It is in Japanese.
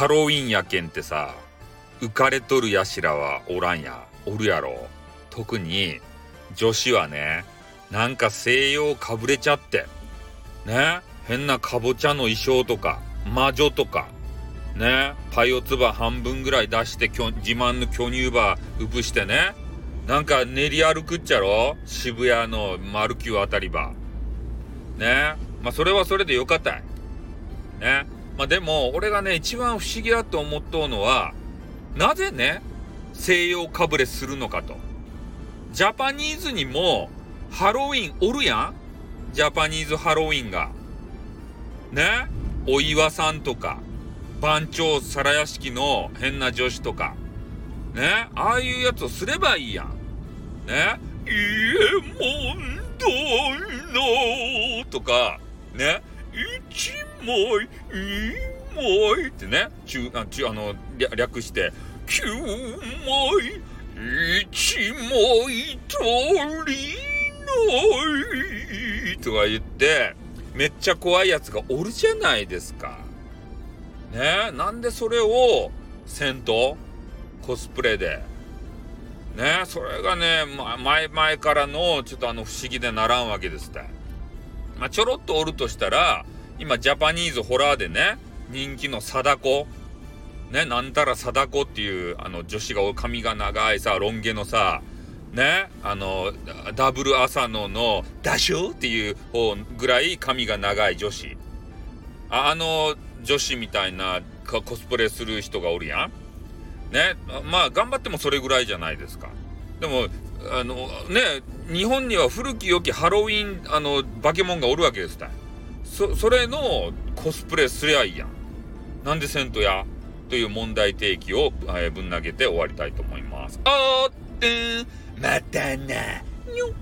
ハロウィンやけんってさ浮かれとるやしらはおらんや。おるやろ。特に女子はねなんか西洋かぶれちゃって。ね？変なかぼちゃの衣装とか魔女とか。ね？パイオツバ半分ぐらい出して自慢の巨乳バーうぶしてね。なんか練り歩くっちゃろ？渋谷の丸九あたりば。ね？まあそれはそれでよかったいね？まあでも俺がね一番不思議だと思っとうのはなぜね西洋かぶれするのかと。ジャパニーズにもハロウィンおるやん？ジャパニーズハロウィンが。ね？お岩さんとか番長皿屋敷の変な女子とか。ね？ああいうやつをすればいいやん。ね？イエモンドのとか。ね？一枚二枚ってね中あ中あの略して九枚一枚足りないとか言ってめっちゃ怖いやつがおるじゃないですか。ねなんでそれを戦闘コスプレで。ねそれがね、ま、前々からのちょっとあの不思議でならんわけですって。まあ、ちょろっとおるとしたら、今ジャパニーズホラーでね、人気の貞子。ね、なんたら貞子っていうあの女子が髪が長いさ、ロン毛のさ、ね、あの、ダブル浅野のダショーっていう方ぐらい髪が長い女子。あの女子みたいなコスプレする人がおるやん。ね、まあ頑張ってもそれぐらいじゃないですか。でも、あのね、日本には古き良きハロウィン、あの、化け物がおるわけですたそ、それのコスプレすりゃいいやん。なんでせんとやという問題提起を、えー、ぶん投げて終わりたいと思います。あーってまたな。にょ